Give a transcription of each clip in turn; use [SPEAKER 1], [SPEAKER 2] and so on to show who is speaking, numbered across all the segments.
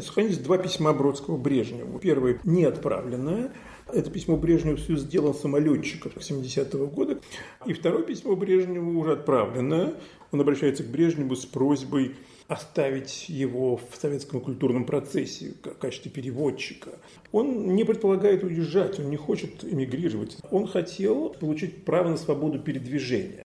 [SPEAKER 1] Сохранились два письма Бродского Брежневу. Первое не отправленное, это письмо Брежневу все сделал самолетчик 70-го года. И второе письмо Брежневу уже отправленное. Он обращается к Брежневу с просьбой оставить его в советском культурном процессе в качестве переводчика. Он не предполагает уезжать, он не хочет эмигрировать. Он хотел получить право на свободу передвижения.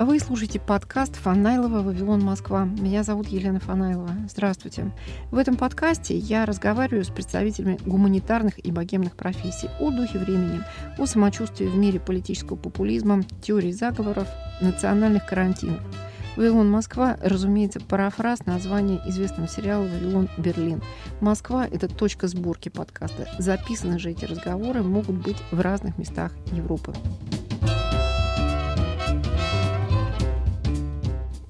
[SPEAKER 2] Вы слушаете подкаст Фанайлова «Вавилон, Москва». Меня зовут Елена Фанайлова. Здравствуйте. В этом подкасте я разговариваю с представителями гуманитарных и богемных профессий о духе времени, о самочувствии в мире политического популизма, теории заговоров, национальных карантинов. «Вавилон, Москва» разумеется, парафраз названия известного сериала «Вавилон, Берлин». Москва – это точка сборки подкаста. Записаны же эти разговоры могут быть в разных местах Европы.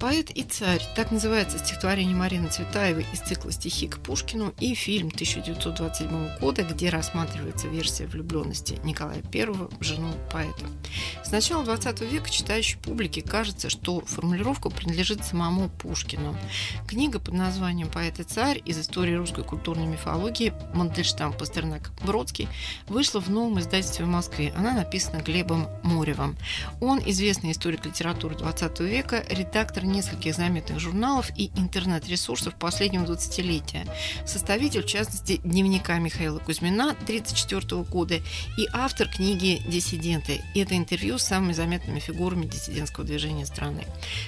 [SPEAKER 2] «Поэт и царь» – так называется стихотворение Марины Цветаевой из цикла «Стихи к Пушкину» и фильм 1927 года, где рассматривается версия влюбленности Николая I в жену поэта. С начала 20 века читающей публике кажется, что формулировка принадлежит самому Пушкину. Книга под названием «Поэт и царь» из истории русской культурной мифологии Мандельштам, Пастернак, Бродский вышла в новом издательстве в Москве. Она написана Глебом Моревым. Он известный историк литературы 20 века, редактор нескольких заметных журналов и интернет-ресурсов последнего двадцатилетия, составитель, в частности, дневника Михаила Кузьмина 1934 года и автор книги «Диссиденты». Это интервью с самыми заметными фигурами диссидентского движения страны.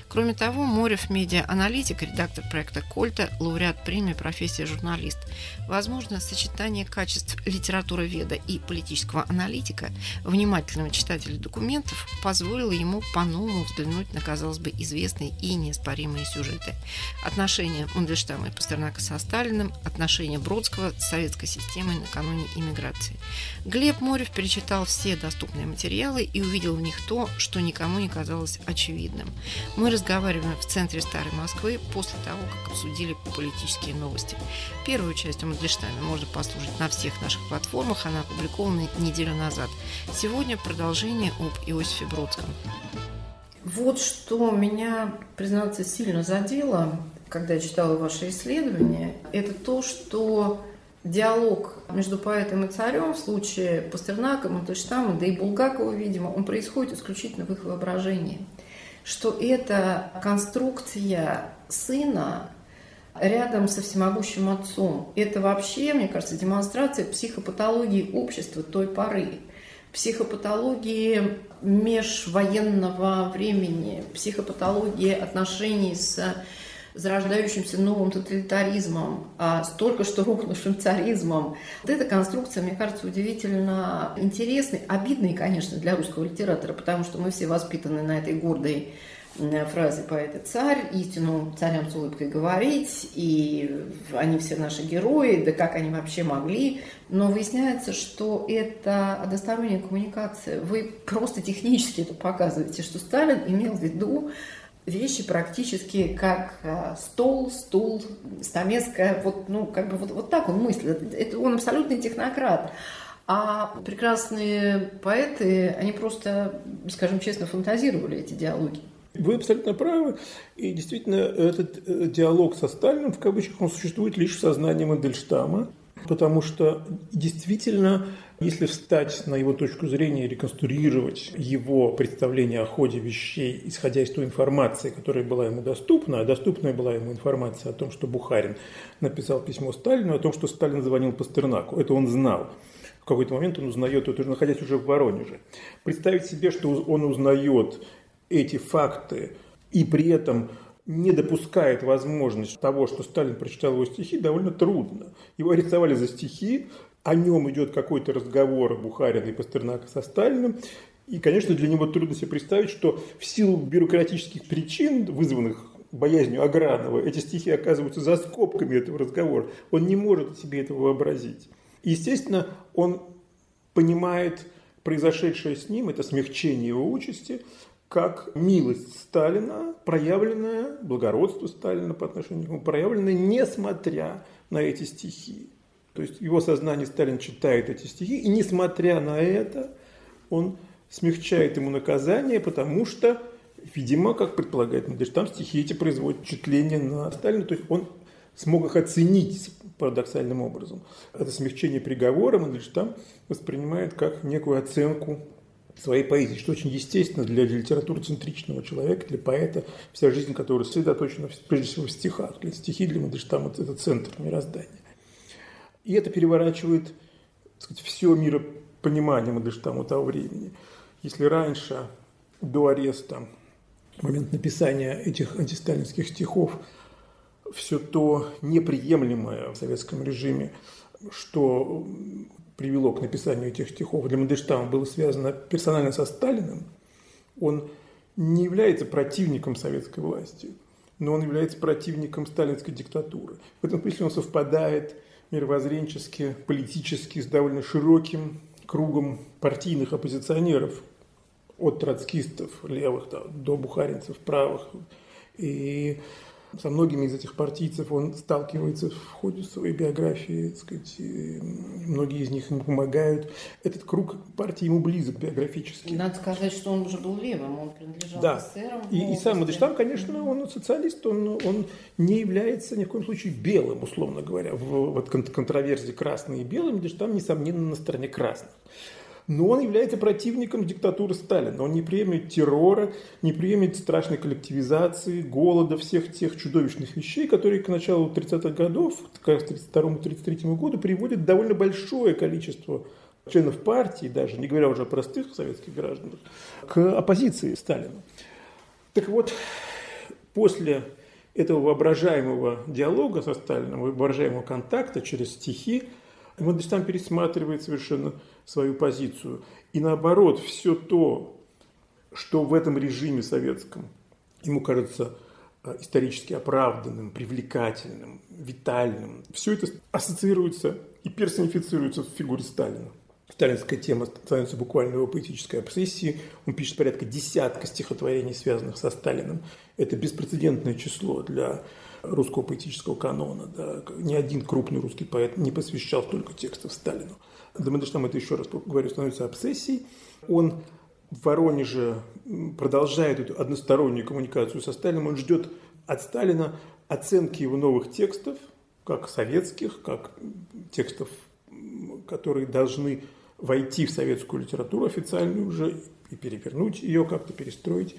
[SPEAKER 2] Кроме того, Морев – медиа-аналитик, редактор проекта «Кольта», лауреат премии «Профессия журналист». Возможно, сочетание качеств литературоведа и политического аналитика, внимательного читателя документов, позволило ему по-новому взглянуть на, казалось бы, известный и неоспоримые сюжеты. Отношения Мандельштама и Пастернака со Сталиным, отношения Бродского с советской системой накануне иммиграции. Глеб Морев перечитал все доступные материалы и увидел в них то, что никому не казалось очевидным. Мы разговариваем в центре Старой Москвы после того, как обсудили политические новости. Первую часть о Мандельштаме можно послушать на всех наших платформах, она опубликована неделю назад. Сегодня продолжение об Иосифе Бродском. Вот что меня, признаться, сильно задело, когда я читала ваши исследования, это то, что диалог между поэтом и царем в случае Пастернака, Мандельштама, да и Булгакова, видимо, он происходит исключительно в их воображении. Что это конструкция сына рядом со всемогущим отцом. Это вообще, мне кажется, демонстрация психопатологии общества той поры психопатологии межвоенного времени, психопатологии отношений с зарождающимся новым тоталитаризмом, а с что рухнувшим царизмом. Вот эта конструкция, мне кажется, удивительно интересной, обидной, конечно, для русского литератора, потому что мы все воспитаны на этой гордой фразе поэта «Царь», истину царям с улыбкой говорить, и они все наши герои, да как они вообще могли. Но выясняется, что это односторонняя коммуникация. Вы просто технически это показываете, что Сталин имел в виду вещи практически как э, стол, стул, стамеска, вот, ну, как бы вот, вот так он мыслит. Это, он абсолютный технократ. А прекрасные поэты, они просто, скажем честно, фантазировали эти диалоги.
[SPEAKER 1] Вы абсолютно правы. И действительно, этот э, диалог со Сталиным, в кавычках, он существует лишь в сознании Мандельштама. Потому что действительно, если встать на его точку зрения и реконструировать его представление о ходе вещей, исходя из той информации, которая была ему доступна, а доступная была ему информация о том, что Бухарин написал письмо Сталину, о том, что Сталин звонил Пастернаку. Это он знал. В какой-то момент он узнает это, находясь уже в Воронеже. Представить себе, что он узнает эти факты и при этом не допускает возможность того, что Сталин прочитал его стихи, довольно трудно. Его арестовали за стихи, о нем идет какой-то разговор Бухарина и Пастернака со Сталиным, и, конечно, для него трудно себе представить, что в силу бюрократических причин, вызванных боязнью Агранова, эти стихи оказываются за скобками этого разговора. Он не может себе этого вообразить. И, естественно, он понимает произошедшее с ним, это смягчение его участи, как милость Сталина, проявленная, благородство Сталина по отношению к нему, проявленное несмотря на эти стихи. То есть его сознание Сталин читает эти стихи, и несмотря на это, он смягчает ему наказание, потому что Видимо, как предполагает Мандельштам, стихи эти производят впечатление на Сталина, то есть он смог их оценить парадоксальным образом. Это смягчение приговора Мандельштам воспринимает как некую оценку своей поэзии, что очень естественно для литературы центричного человека, для поэта, вся жизнь которого сосредоточена прежде всего в стихах. Для стихи для Мандельштама – это центр мироздания. И это переворачивает так сказать, все миропонимание Мандельштама того времени. Если раньше, до ареста, в момент написания этих антисталинских стихов, все то неприемлемое в советском режиме, что привело к написанию этих стихов, для Мандельштама было связано персонально со Сталиным, он не является противником советской власти, но он является противником сталинской диктатуры. В этом смысле он совпадает мировоззренчески, политически с довольно широким кругом партийных оппозиционеров, от троцкистов левых до бухаринцев правых. И со многими из этих партийцев он сталкивается в ходе своей биографии, так сказать, многие из них ему помогают. Этот круг партии ему близок биографически.
[SPEAKER 2] Надо сказать, что он уже был левым, он принадлежал
[SPEAKER 1] да.
[SPEAKER 2] эсерам.
[SPEAKER 1] И, и сам Мандельштам, конечно, он социалист, он, он не является ни в коем случае белым, условно говоря. В вот контроверсии красные и белые Мандельштам, несомненно, на стороне красных но он является противником диктатуры Сталина. Он не приемлет террора, не приемлет страшной коллективизации, голода, всех тех чудовищных вещей, которые к началу 30-х годов, к 32-33 году, приводят довольно большое количество членов партии, даже не говоря уже о простых советских гражданах, к оппозиции Сталину. Так вот, после этого воображаемого диалога со Сталином, воображаемого контакта через стихи, Мандельштам пересматривает совершенно свою позицию. И наоборот, все то, что в этом режиме советском ему кажется э, исторически оправданным, привлекательным, витальным, все это ассоциируется и персонифицируется в фигуре Сталина. Сталинская тема становится буквально его поэтической обсессией. Он пишет порядка десятка стихотворений, связанных со Сталиным. Это беспрецедентное число для русского поэтического канона. Да. Ни один крупный русский поэт не посвящал столько текстов Сталину. Для Мандельштама это, еще раз говорю, становится обсессией. Он в Воронеже продолжает эту одностороннюю коммуникацию со Сталином. Он ждет от Сталина оценки его новых текстов, как советских, как текстов, которые должны войти в советскую литературу официальную уже и перевернуть ее, как-то перестроить.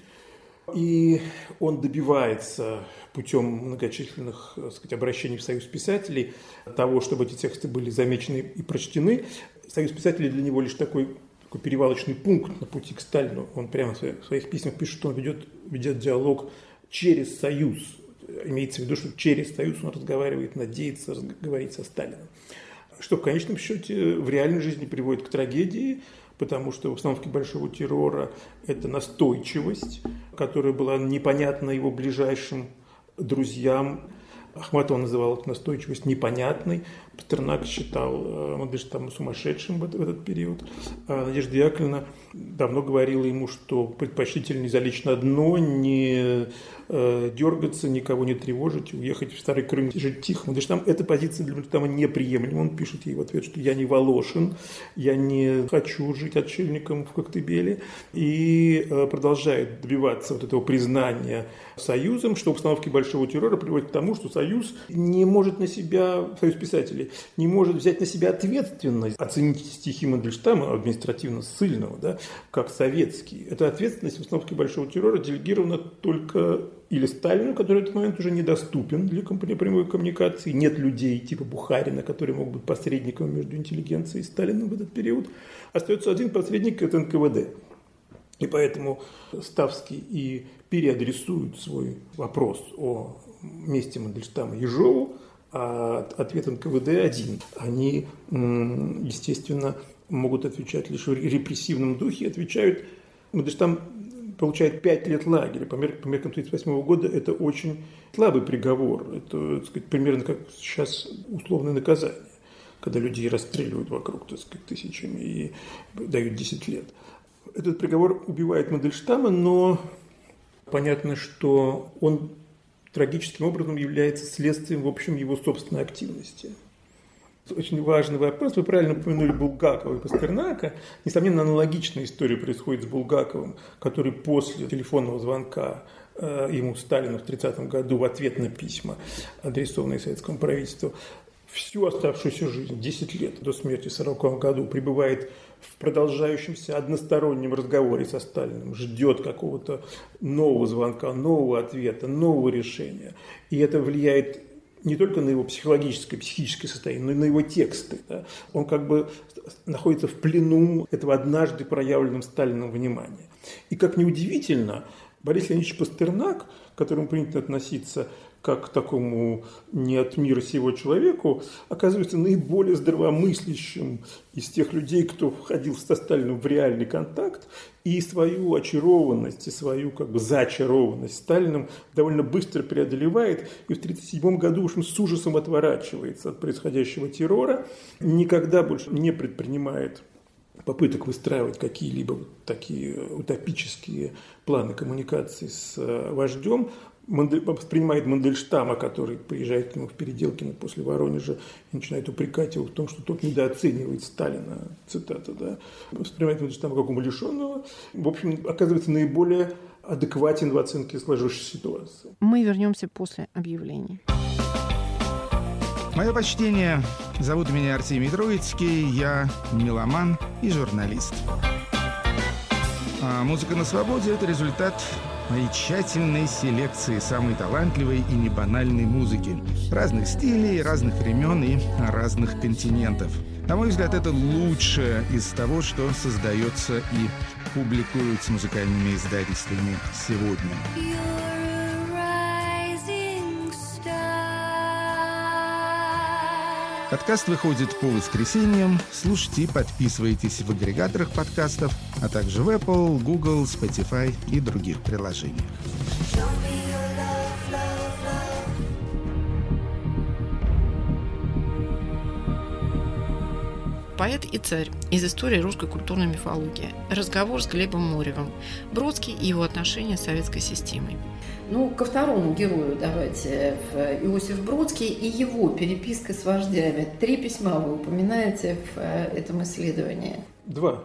[SPEAKER 1] И он добивается путем многочисленных сказать, обращений в Союз писателей того, чтобы эти тексты были замечены и прочтены. Союз писателей для него лишь такой, такой перевалочный пункт на пути к Сталину. Он прямо в своих письмах пишет, что он ведет, ведет диалог через Союз. Имеется в виду, что через Союз он разговаривает, надеется говорить со Сталином. Что в конечном счете в реальной жизни приводит к трагедии, потому что в установке большого террора это настойчивость, которая была непонятна его ближайшим друзьям. Ахматова называл эту настойчивость непонятной. Пастернак считал э, Мандельштама сумасшедшим в этот период. А Надежда Яковлевна давно говорила ему, что предпочтительнее залечь на дно, не э, дергаться, никого не тревожить, уехать в Старый Крым, жить тихо. Мандельштам, эта позиция для Мандельштама неприемлема. Он пишет ей в ответ, что я не Волошин, я не хочу жить отшельником в Коктебеле. И э, продолжает добиваться вот этого признания Союзом, что обстановки большого террора приводит к тому, что Союз не может на себя, Союз писателей, не может взять на себя ответственность оценить стихи Мандельштама, административно ссыльного, да, как советские. Эта ответственность в установке большого террора делегирована только или Сталину, который в этот момент уже недоступен для прямой коммуникации, нет людей типа Бухарина, которые могут быть посредником между интеллигенцией и Сталином в этот период. Остается один посредник – это НКВД. И поэтому Ставский и переадресуют свой вопрос о месте Мандельштама Ежову, а ответ НКВД один. Они, естественно, могут отвечать лишь в репрессивном духе, отвечают, Мандельштам получает 5 лет лагеря. По меркам 1938 года это очень слабый приговор. Это, так сказать, примерно как сейчас условное наказание, когда людей расстреливают вокруг, так сказать, тысячами и дают 10 лет. Этот приговор убивает Мандельштама, но понятно, что он трагическим образом является следствием, в общем, его собственной активности. Очень важный вопрос. Вы правильно упомянули Булгакова и Пастернака. Несомненно, аналогичная история происходит с Булгаковым, который после телефонного звонка э, ему Сталина в 30 году в ответ на письма, адресованные советскому правительству, всю оставшуюся жизнь, 10 лет до смерти в 40 году, пребывает в продолжающемся одностороннем разговоре со Сталиным, ждет какого-то нового звонка, нового ответа, нового решения. И это влияет не только на его психологическое, психическое состояние, но и на его тексты. Да. Он как бы находится в плену этого однажды проявленным Сталином внимания. И как неудивительно, Борис Леонидович Пастернак, к которому принято относиться как такому не от мира сего человеку, оказывается наиболее здравомыслящим из тех людей, кто входил со Сталином в реальный контакт, и свою очарованность, и свою как бы зачарованность Сталином довольно быстро преодолевает, и в 1937 году уж с ужасом отворачивается от происходящего террора, никогда больше не предпринимает попыток выстраивать какие-либо такие утопические планы коммуникации с э, вождем, воспринимает Мандельштама, который приезжает к нему в Переделкино после Воронежа и начинает упрекать его в том, что тот недооценивает Сталина, цитата, да, воспринимает Мандельштама как умалишенного, в общем, оказывается наиболее адекватен в оценке сложившейся ситуации.
[SPEAKER 2] Мы вернемся после объявлений.
[SPEAKER 3] Мое почтение. Зовут меня Артемий Троицкий. Я меломан и журналист. А музыка на свободе – это результат моей тщательной селекции самой талантливой и небанальной музыки. Разных стилей, разных времен и разных континентов. На мой взгляд, это лучшее из того, что создается и публикуется музыкальными издательствами сегодня. Подкаст выходит по воскресеньям. Слушайте и подписывайтесь в агрегаторах подкастов, а также в Apple, Google, Spotify и других приложениях.
[SPEAKER 2] Поэт и царь из истории русской культурной мифологии. Разговор с Глебом Моревым. Бродский и его отношения с советской системой. Ну, ко второму герою давайте, Иосиф Бродский и его переписка с вождями. Три письма вы упоминаете в э, этом исследовании.
[SPEAKER 1] Два.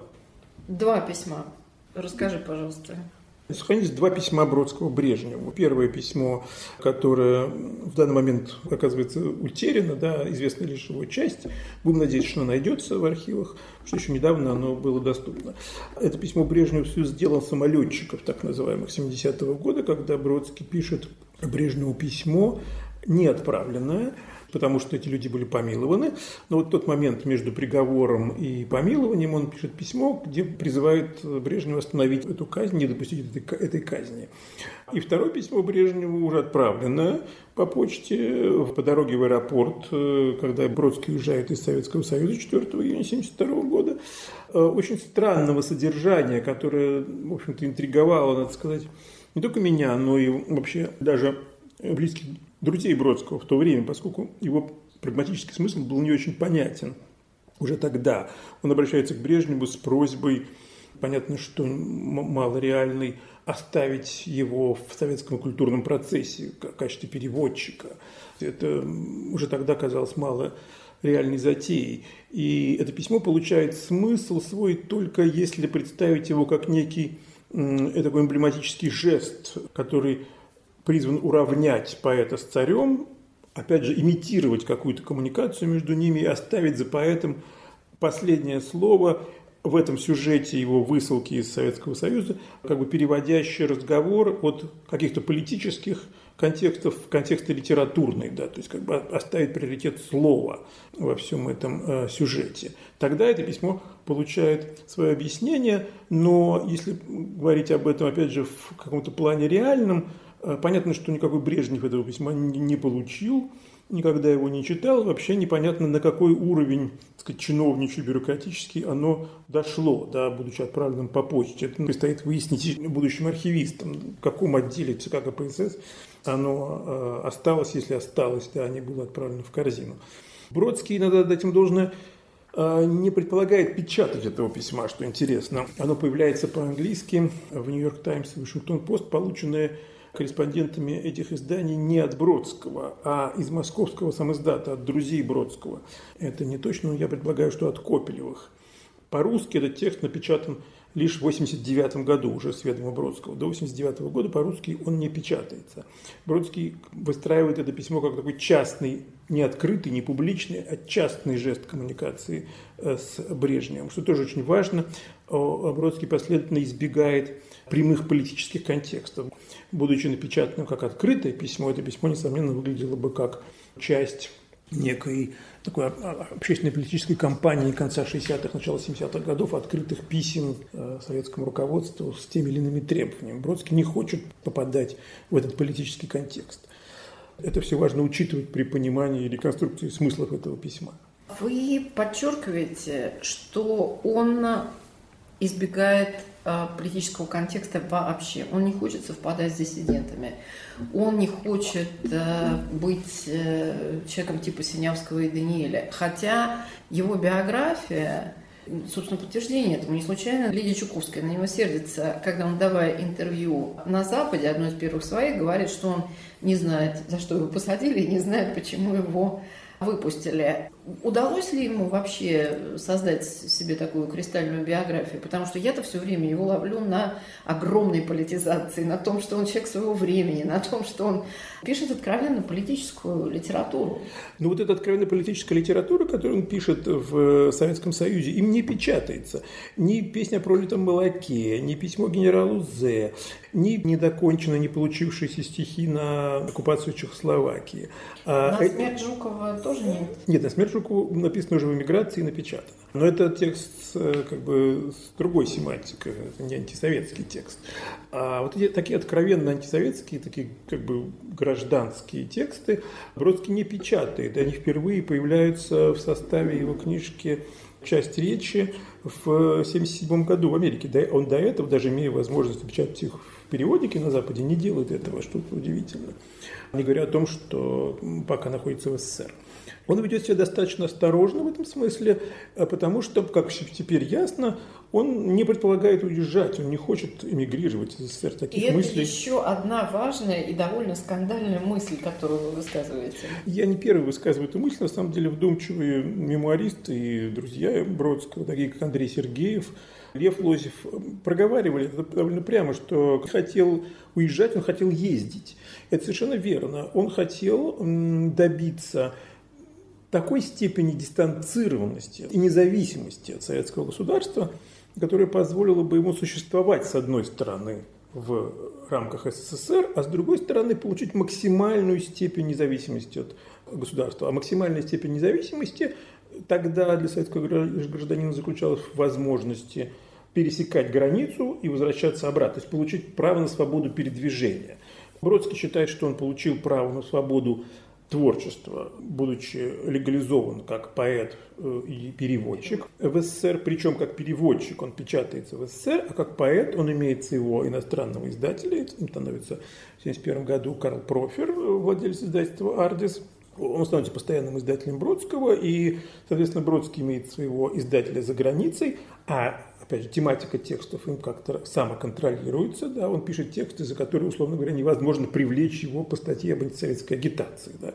[SPEAKER 2] Два письма. Расскажи, пожалуйста.
[SPEAKER 1] Сохранились два письма Бродского Брежневу. Первое письмо, которое в данный момент оказывается утеряно, да, известна лишь его часть. Будем надеяться, что найдется в архивах, что еще недавно оно было доступно. Это письмо Брежневу все сделал самолетчиков, так называемых 70-го года, когда Бродский пишет Брежневу письмо, не отправленное, потому что эти люди были помилованы. Но вот тот момент между приговором и помилованием он пишет письмо, где призывает Брежнева остановить эту казнь, не допустить этой, этой казни. И второе письмо Брежневу уже отправлено по почте по дороге в аэропорт, э, когда Бродский уезжает из Советского Союза 4 июня 1972 года. Э, очень странного содержания, которое, в общем-то, интриговало, надо сказать, не только меня, но и вообще даже близких друзей Бродского в то время, поскольку его прагматический смысл был не очень понятен уже тогда. Он обращается к Брежневу с просьбой, понятно, что мало реальной, оставить его в советском культурном процессе в качестве переводчика. Это уже тогда казалось мало реальной затеей. И это письмо получает смысл свой только если представить его как некий такой эмблематический жест, который призван уравнять поэта с царем, опять же, имитировать какую-то коммуникацию между ними и оставить за поэтом последнее слово в этом сюжете его высылки из Советского Союза, как бы переводящий разговор от каких-то политических контекстов в контексты литературные, да, то есть как бы оставить приоритет слова во всем этом э, сюжете. Тогда это письмо получает свое объяснение, но если говорить об этом, опять же, в каком-то плане реальном, понятно, что никакой Брежнев этого письма не получил, никогда его не читал. Вообще непонятно, на какой уровень так сказать, чиновничий, бюрократический оно дошло, да, будучи отправленным по почте. Это предстоит выяснить будущим архивистам, в каком отделе ЦК КПСС оно э, осталось, если осталось, да, не было отправлено в корзину. Бродский, надо дать им должное, э, не предполагает печатать этого письма, что интересно. Оно появляется по-английски в «Нью-Йорк Таймс» и «Вашингтон Пост», полученное корреспондентами этих изданий не от Бродского, а из московского самоиздата, от друзей Бродского. Это не точно, но я предполагаю, что от Копелевых. По-русски этот текст напечатан лишь в 89 году, уже с Бродского. До 89 года по-русски он не печатается. Бродский выстраивает это письмо как такой частный, не открытый, не публичный, а частный жест коммуникации э, с Брежневым, что тоже очень важно. Бродский последовательно избегает прямых политических контекстов. Будучи напечатанным как открытое письмо, это письмо, несомненно, выглядело бы как часть некой такой общественной политической кампании конца 60-х, начала 70-х годов, открытых писем э, советскому руководству с теми или иными требованиями. Бродский не хочет попадать в этот политический контекст. Это все важно учитывать при понимании и реконструкции смыслов этого письма.
[SPEAKER 2] Вы подчеркиваете, что он избегает э, политического контекста вообще. Он не хочет совпадать с диссидентами. Он не хочет э, быть э, человеком типа Синявского и Даниэля. Хотя его биография, собственно, подтверждение этому. Не случайно Лидия Чуковская на него сердится, когда он, давая интервью на Западе, одно из первых своих, говорит, что он не знает, за что его посадили, и не знает, почему его выпустили. Удалось ли ему вообще создать себе такую кристальную биографию? Потому что я-то все время его ловлю на огромной политизации, на том, что он человек своего времени, на том, что он пишет откровенно политическую литературу.
[SPEAKER 1] Ну вот эта откровенно политическая литература, которую он пишет в Советском Союзе, им не печатается. Ни песня о пролитом молоке, ни письмо генералу З, ни недоконченно не получившиеся стихи на оккупацию Чехословакии.
[SPEAKER 2] А на смерть Жукова тоже нет?
[SPEAKER 1] Нет, на смерть Жукова написано уже в эмиграции и напечатано. Но это текст э, как бы с другой семантикой, это не антисоветский текст. А вот эти такие откровенно антисоветские, такие как бы гражданские тексты Бродский не печатает. Они впервые появляются в составе его книжки «Часть речи» в 1977 году в Америке. Он до этого, даже имея возможность печатать их в периодике на Западе, не делает этого, что-то удивительно. Не говоря о том, что пока находится в СССР. Он ведет себя достаточно осторожно в этом смысле, э, потому что, как теперь ясно, он не предполагает уезжать, он не хочет эмигрировать из СССР. Таких
[SPEAKER 2] и
[SPEAKER 1] мыслей.
[SPEAKER 2] это еще одна важная и довольно скандальная мысль, которую вы высказываете.
[SPEAKER 1] Я не первый высказываю эту мысль, на самом деле вдумчивые мемуаристы и друзья Бродского, такие как Андрей Сергеев, Лев Лозев, проговаривали это довольно прямо, что хотел уезжать, он хотел ездить. Это совершенно верно. Он хотел добиться такой степени дистанцированности и независимости от советского государства, которая позволила бы ему существовать, с одной стороны, в рамках СССР, а с другой стороны получить максимальную степень независимости от государства. А максимальная степень независимости тогда для советского гражданина заключалась в возможности пересекать границу и возвращаться обратно, то есть получить право на свободу передвижения. Бродский считает, что он получил право на свободу творчества, будучи легализован как поэт э, и переводчик в СССР, причем как переводчик он печатается в СССР, а как поэт он имеет своего иностранного издателя, это становится в 1971 году Карл Профер, владелец издательства «Ардис», он становится постоянным издателем Бродского, и, соответственно, Бродский имеет своего издателя за границей, а опять же, тематика текстов им как-то самоконтролируется, да, он пишет тексты, за которые, условно говоря, невозможно привлечь его по статье об антисоветской агитации, да.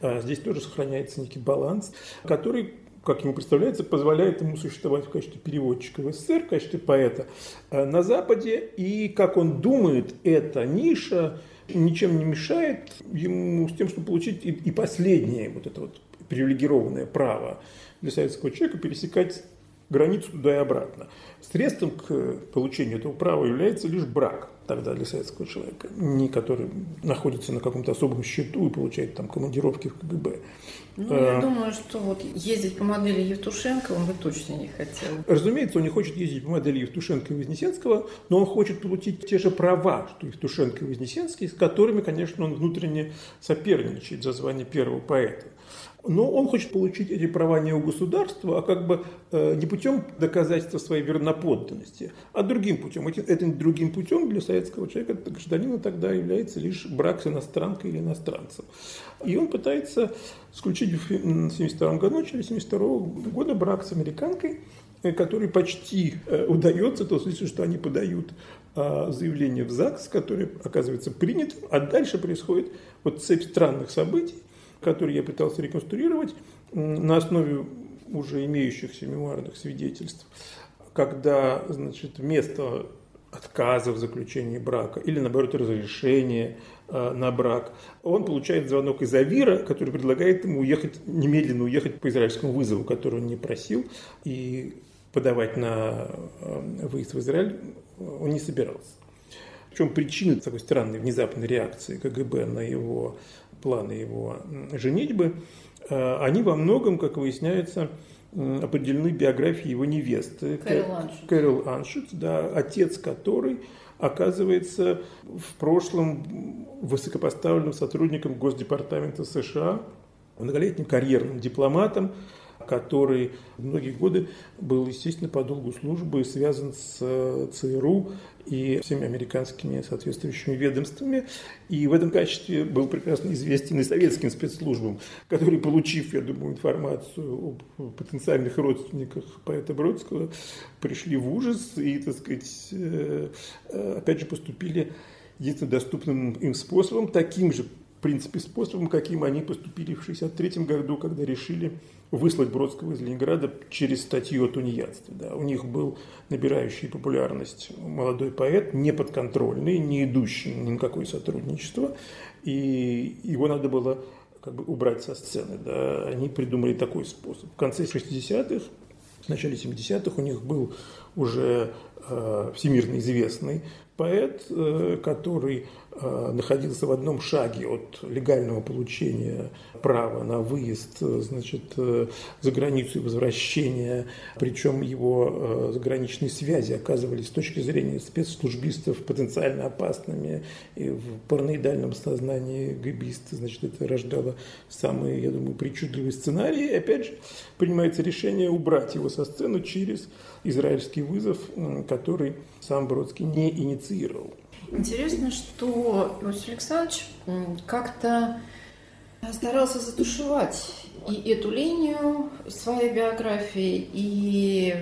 [SPEAKER 1] А здесь тоже сохраняется некий баланс, который как ему представляется, позволяет ему существовать в качестве переводчика в СССР, в качестве поэта а, на Западе. И, как он думает, эта ниша ничем не мешает ему с тем, чтобы получить и, и последнее вот это вот привилегированное право для советского человека пересекать границу туда и обратно. Средством к получению этого права является лишь брак тогда для советского человека, не который находится на каком-то особом счету и получает там командировки в КГБ.
[SPEAKER 2] Ну, я а, думаю, что вот ездить по модели Евтушенко он бы точно не хотел.
[SPEAKER 1] Разумеется, он не хочет ездить по модели Евтушенко и Вознесенского, но он хочет получить те же права, что Евтушенко и Вознесенский, с которыми, конечно, он внутренне соперничает за звание первого поэта. Но он хочет получить эти права не у государства, а как бы э, не путем доказательства своей верноподданности, а другим путем. Этим, другим путем для советского человека, гражданина тогда является лишь брак с иностранкой или иностранцем. И он пытается исключить в 1972 году, начале 1972 года брак с американкой, э, который почти э, удается, то есть, что они подают а, заявление в ЗАГС, которое оказывается принятым, а дальше происходит вот цепь странных событий, которые я пытался реконструировать на основе уже имеющихся мемуарных свидетельств, когда, значит, вместо отказа в заключении брака или, наоборот, разрешения э, на брак, он получает звонок из Авира, который предлагает ему уехать, немедленно уехать по израильскому вызову, который он не просил, и подавать на э, выезд в Израиль он не собирался. В чем причина такой странной внезапной реакции КГБ на его планы его женитьбы, э, они во многом, как выясняется, определены биографией его невесты.
[SPEAKER 2] Кэрол Аншут.
[SPEAKER 1] Кэрол да, отец которой оказывается в прошлом высокопоставленным сотрудником Госдепартамента США, многолетним карьерным дипломатом, который многие годы был, естественно, по долгу службы связан с э, ЦРУ и всеми американскими соответствующими ведомствами. И в этом качестве был прекрасно известен и советским спецслужбам, которые, получив, я думаю, информацию о потенциальных родственниках поэта Бродского, пришли в ужас и, так сказать, э, э, опять же, поступили единственно доступным им способом, таким же, в принципе, способом, каким они поступили в 1963 году, когда решили выслать Бродского из Ленинграда через статью о тунеядстве. Да. У них был набирающий популярность молодой поэт, неподконтрольный, не идущий ни на какое сотрудничество, и его надо было как бы убрать со сцены. Да. Они придумали такой способ. В конце 60-х, в начале 70-х у них был уже всемирно известный поэт, э, который э, находился в одном шаге от легального получения права на выезд значит, э, за границу и возвращение, причем его заграничные связи оказывались с точки зрения спецслужбистов потенциально опасными, и в параноидальном сознании гибиста, значит, это рождало самые, я думаю, причудливые сценарии. И опять же, принимается решение убрать его со сцены через израильский вызов, который сам Бродский не инициировал.
[SPEAKER 2] Интересно, что Иосиф Александрович как-то старался затушевать и эту линию своей биографии, и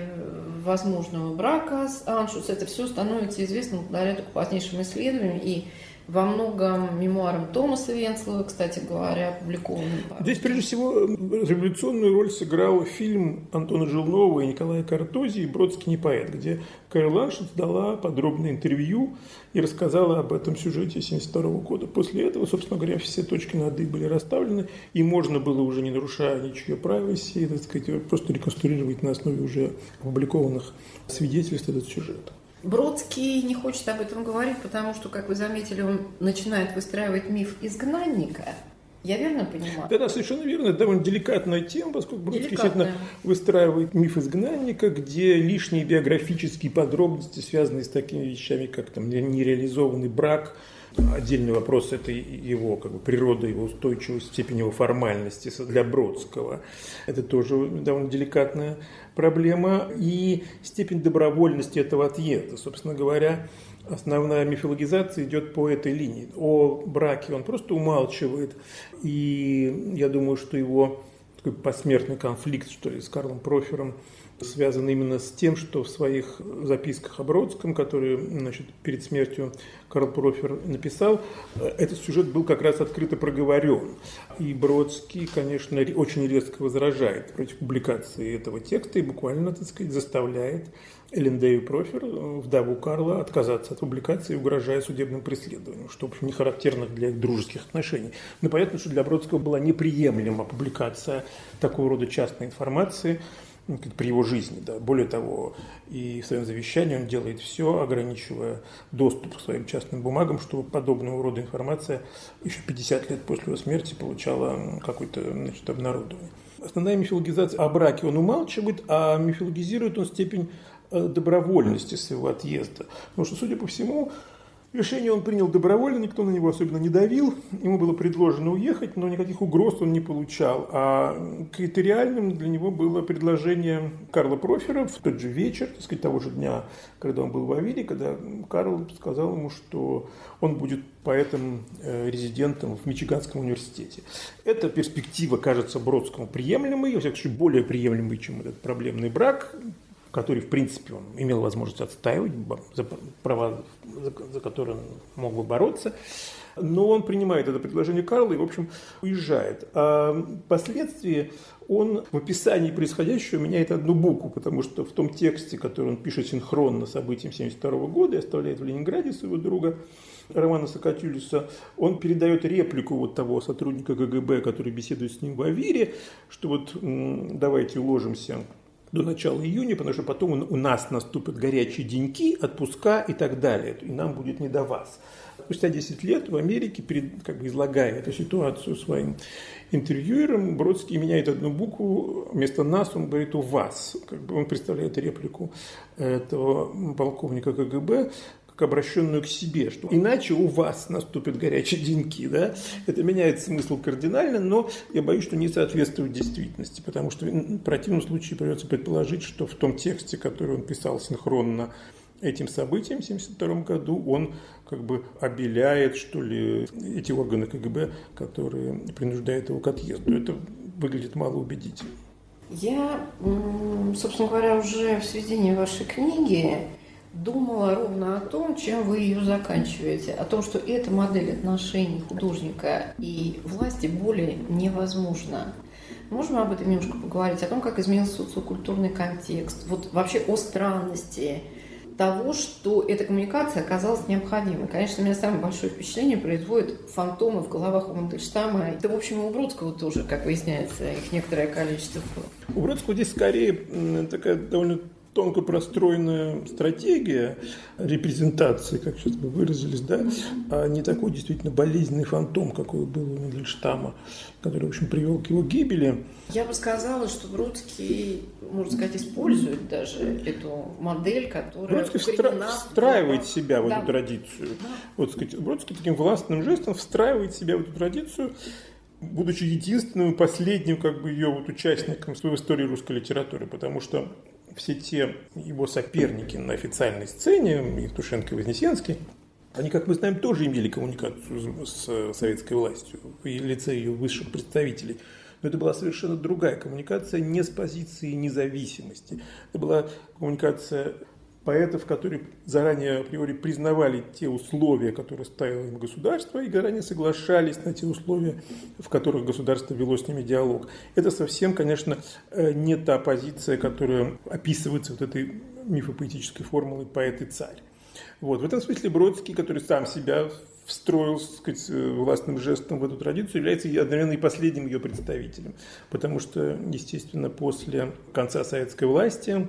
[SPEAKER 2] возможного брака с Аншус. Это все становится известным благодаря только позднейшим исследованиям и во многом мемуарам Томаса Венслова, кстати говоря, опубликованным.
[SPEAKER 1] Здесь, прежде всего, революционную роль сыграл фильм Антона Жилнова и Николая Картози «Бродский не поэт», где Кэрол дала подробное интервью и рассказала об этом сюжете 1972 года. После этого, собственно говоря, все точки над «и» были расставлены, и можно было уже, не нарушая ничье privacy, так сказать, просто реконструировать на основе уже опубликованных свидетельств этот сюжет.
[SPEAKER 2] Бродский не хочет об этом говорить, потому что, как вы заметили, он начинает выстраивать миф изгнанника. Я верно понимаю?
[SPEAKER 1] Да, да, совершенно верно. Это довольно деликатная тема, поскольку Бродский действительно выстраивает миф изгнанника, где лишние биографические подробности, связанные с такими вещами, как там нереализованный брак, Отдельный вопрос – это его как бы, природа, его устойчивость, степень его формальности для Бродского. Это тоже довольно деликатная проблема. И степень добровольности этого отъезда. Собственно говоря, основная мифологизация идет по этой линии. О браке он просто умалчивает. И я думаю, что его такой посмертный конфликт, что ли, с Карлом Профером связан именно с тем, что в своих записках о Бродском, которые значит, перед смертью Карл Профер написал, этот сюжет был как раз открыто проговорен. И Бродский, конечно, очень резко возражает против публикации этого текста и буквально, так сказать, заставляет Элендею Профер, вдову Карла, отказаться от публикации, угрожая судебным преследованием, что, в общем, не характерно для их дружеских отношений. Но понятно, что для Бродского была неприемлема публикация такого рода частной информации, при его жизни. Да. Более того, и в своем завещании он делает все, ограничивая доступ к своим частным бумагам, чтобы подобного рода информация еще 50 лет после его смерти получала какое-то значит, обнародование. Основная мифологизация о браке он умалчивает, а мифологизирует он степень э, добровольности своего отъезда. Потому что, судя по всему, Решение он принял добровольно, никто на него особенно не давил. Ему было предложено уехать, но никаких угроз он не получал. А критериальным для него было предложение Карла Профера в тот же вечер, так сказать, того же дня, когда он был в Авиле, когда Карл сказал ему, что он будет поэтом-резидентом в Мичиганском университете. Эта перспектива кажется Бродскому приемлемой, во всяком случае, более приемлемой, чем этот проблемный брак который, в принципе, он имел возможность отстаивать, за права, за, за которые он мог бы бороться. Но он принимает это предложение Карла и, в общем, уезжает. А впоследствии он в описании происходящего меняет одну букву, потому что в том тексте, который он пишет синхронно событиям 1972 года и оставляет в Ленинграде своего друга Романа Сокатюлиса, он передает реплику вот того сотрудника КГБ, который беседует с ним в Авире, что вот давайте уложимся до начала июня, потому что потом у нас наступят горячие деньки, отпуска и так далее, и нам будет не до вас. Спустя 10 лет в Америке, перед, как бы излагая эту ситуацию своим интервьюерам, Бродский меняет одну букву, вместо «нас» он говорит «у вас». Как бы он представляет реплику этого полковника КГБ, обращенную к себе, что иначе у вас наступят горячие деньки, да, это меняет смысл кардинально, но я боюсь, что не соответствует действительности, потому что в противном случае придется предположить, что в том тексте, который он писал синхронно этим событиям в 1972 году, он как бы обеляет, что ли, эти органы КГБ, которые принуждают его к отъезду. Это выглядит малоубедительно.
[SPEAKER 2] Я, собственно говоря, уже в сведении вашей книги думала ровно о том, чем вы ее заканчиваете, о том, что эта модель отношений художника и власти более невозможна. Можем об этом немножко поговорить, о том, как изменился социокультурный контекст, вот вообще о странности того, что эта коммуникация оказалась необходимой. Конечно, у меня самое большое впечатление производит фантомы в головах у Мандельштама. Это, в общем, и у Бродского тоже, как выясняется, их некоторое количество.
[SPEAKER 1] У Бродского здесь скорее такая довольно тонко простроенная стратегия репрезентации, как сейчас бы выразились, да, а не такой действительно болезненный фантом, какой был у Мендельштама, который, в общем, привел к его гибели.
[SPEAKER 2] Я бы сказала, что Бродский, можно сказать, использует даже эту модель, которая
[SPEAKER 1] Бродский встра- встраивает себя в да. эту традицию. Да. Вот, сказать, Бродский таким властным жестом встраивает себя в эту традицию, будучи единственным и последним как бы ее вот участником в истории русской литературы, потому что все те его соперники на официальной сцене, Евтушенко и Вознесенский, они, как мы знаем, тоже имели коммуникацию с советской властью в лице ее высших представителей. Но это была совершенно другая коммуникация, не с позиции независимости. Это была коммуникация поэтов, которые заранее априори признавали те условия, которые ставило им государство, и заранее соглашались на те условия, в которых государство вело с ними диалог. Это совсем, конечно, э, не та позиция, которая описывается вот этой мифопоэтической формулой «поэт и царь». Вот. В этом смысле Бродский, который сам себя встроил так сказать, э, властным жестом в эту традицию, является одновременно и последним ее представителем. Потому что, естественно, после конца советской власти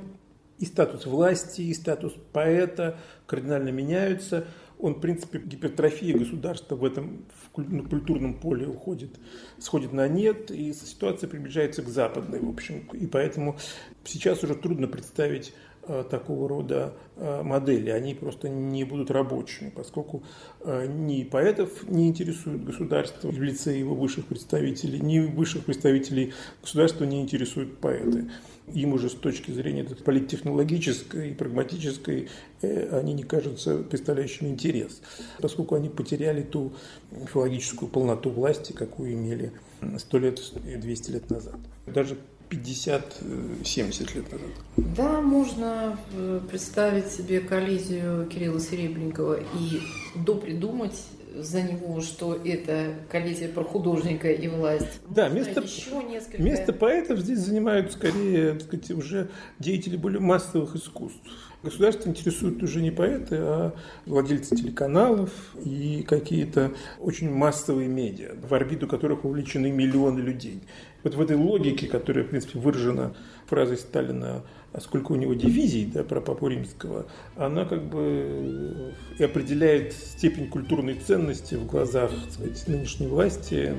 [SPEAKER 1] и статус власти, и статус поэта кардинально меняются. Он, в принципе, гипертрофия государства в этом в культурном поле уходит, сходит на нет, и ситуация приближается к западной, в общем. И поэтому сейчас уже трудно представить э, такого рода э, модели. Они просто не будут рабочими, поскольку э, ни поэтов не интересует государство в лице его высших представителей, ни высших представителей государства не интересуют поэты им уже с точки зрения политтехнологической и прагматической э, они не кажутся представляющими интерес, поскольку они потеряли ту мифологическую полноту власти, какую имели сто лет и 200 лет назад. Даже 50-70 лет назад.
[SPEAKER 2] Да, можно э, представить себе коллизию Кирилла Серебренникова и допридумать за него, что это коллизия про художника и власть.
[SPEAKER 1] Да, место, еще несколько... место поэтов здесь занимают скорее так сказать, уже деятели более массовых искусств. Государство интересует уже не поэты, а владельцы телеканалов и какие-то очень массовые медиа, в орбиту которых увлечены миллионы людей. Вот в этой логике, которая, в принципе, выражена фразой Сталина сколько у него дивизий, да, про Папу Римского, она как бы и определяет степень культурной ценности в глазах сказать, нынешней власти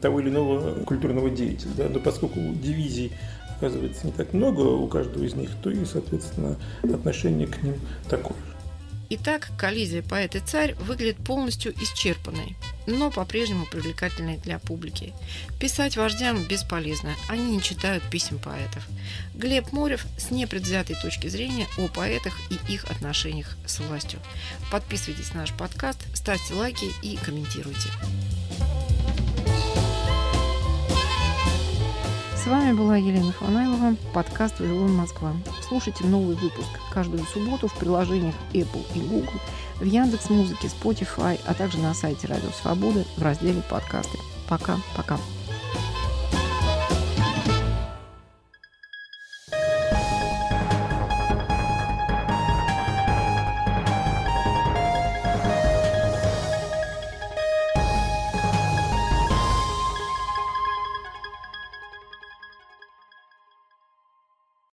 [SPEAKER 1] того или иного культурного деятеля. Да. Но поскольку дивизий оказывается не так много у каждого из них, то и, соответственно, отношение к ним такое.
[SPEAKER 2] Итак, коллизия поэт и царь выглядит полностью исчерпанной, но по-прежнему привлекательной для публики. Писать вождям бесполезно, они не читают писем поэтов. Глеб Морев с непредвзятой точки зрения о поэтах и их отношениях с властью. Подписывайтесь на наш подкаст, ставьте лайки и комментируйте. С вами была Елена Фанайлова, подкаст «Вавилон Москва». Слушайте новый выпуск каждую субботу в приложениях Apple и Google, в Яндекс Музыке, Spotify, а также на сайте Радио Свободы в разделе «Подкасты». Пока-пока.